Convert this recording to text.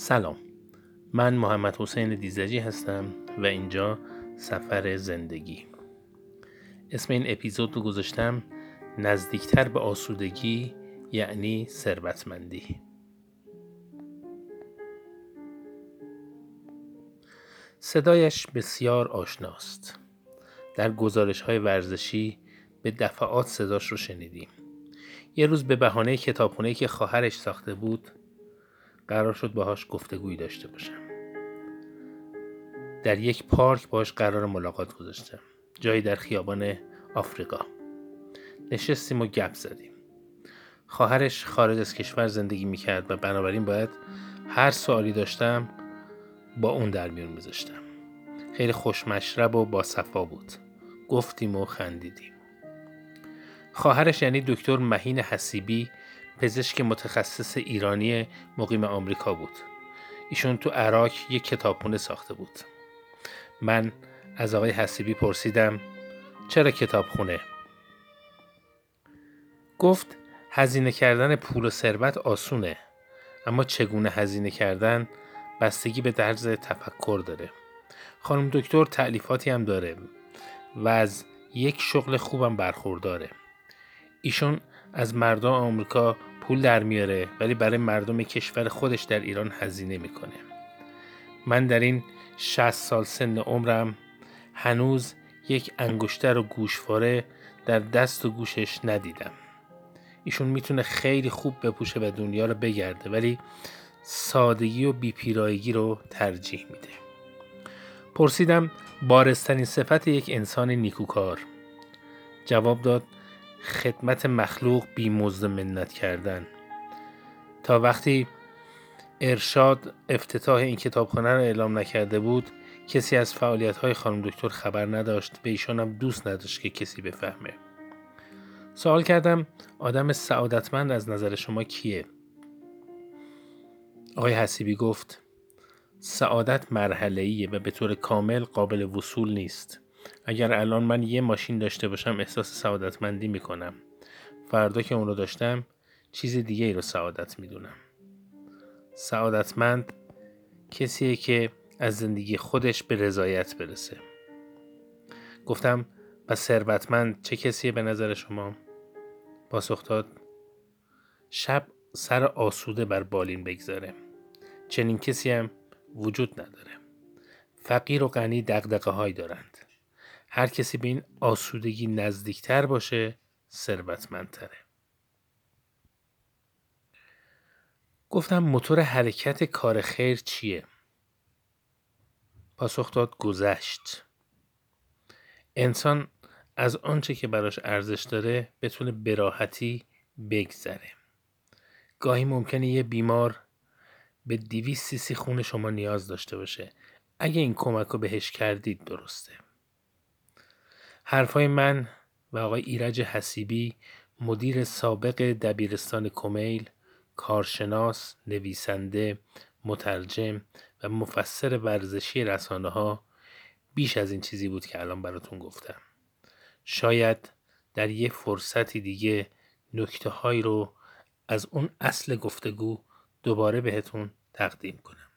سلام. من محمد حسین دیزجی هستم و اینجا سفر زندگی. اسم این اپیزود رو گذاشتم نزدیکتر به آسودگی یعنی ثروتمندی. صدایش بسیار آشناست. در گزارش های ورزشی به دفعات صداش رو شنیدیم. یه روز به بهانه کتابخونه که خواهرش ساخته بود قرار شد باهاش گفتگویی داشته باشم. در یک پارک باش قرار ملاقات گذاشتم. جایی در خیابان آفریقا. نشستیم و گپ زدیم. خواهرش خارج از کشور زندگی می‌کرد و بنابراین باید هر سوالی داشتم با اون در میون میذاشتم. خیلی خوشمشرب و با صفا بود. گفتیم و خندیدیم. خواهرش یعنی دکتر مهین حسیبی پزشک متخصص ایرانی مقیم آمریکا بود. ایشون تو عراق یک کتابخونه ساخته بود. من از آقای حسیبی پرسیدم چرا کتابخونه؟ گفت هزینه کردن پول و ثروت آسونه اما چگونه هزینه کردن بستگی به طرز تفکر داره. خانم دکتر تعلیفاتی هم داره و از یک شغل خوبم برخورداره. ایشون از مردم آمریکا پول در میاره ولی برای مردم کشور خودش در ایران هزینه می‌کنه. من در این 60 سال سن عمرم هنوز یک انگشتر و گوشواره در دست و گوشش ندیدم. ایشون می‌تونه خیلی خوب بپوشه و دنیا رو بگرده ولی سادگی و بیپیرایگی رو ترجیح میده. پرسیدم بارستنین صفت یک انسان نیکوکار؟ جواب داد خدمت مخلوق بی مزد منت کردن. تا وقتی ارشاد افتتاح این کتابخانه را اعلام نکرده بود کسی از فعالیت های خانم دکتر خبر نداشت به ایشان هم دوست نداشت که کسی بفهمه. سوال کردم آدم سعادتمند از نظر شما کیه؟ آقای حسیبی گفت سعادت مرحله و به طور کامل قابل وصول نیست. اگر الان من یه ماشین داشته باشم احساس سعادتمندی می‌کنم. فردا که اون رو داشتم چیز دیگه ای رو سعادت می‌دونم. سعادتمند کسیه که از زندگی خودش به رضایت برسه. گفتم و ثروتمند چه کسیه به نظر شما؟ پاسخ داد شب سر آسوده بر بالین بگذاره. چنین کسی هم وجود نداره. فقیر و غنی دقدقه های دارند. هر کسی به این آسودگی نزدیکتر باشه ثروتمندتره. گفتم موتور حرکت کار خیر چیه؟ پاسخ داد گذشت. انسان از آنچه که براش ارزش داره بتونه براحتی بگذره. گاهی ممکنه یه بیمار به دیویس سیسی خون شما نیاز داشته باشه. اگه این کمک رو بهش کردید درسته. حرفای من و آقای ایرج حسیبی مدیر سابق دبیرستان کمیل کارشناس، نویسنده، مترجم و مفسر ورزشی رسانه ها بیش از این چیزی بود که الان براتون گفتم. شاید در یه فرصتی دیگه نکته هایی رو از اون اصل گفتگو دوباره بهتون تقدیم کنم.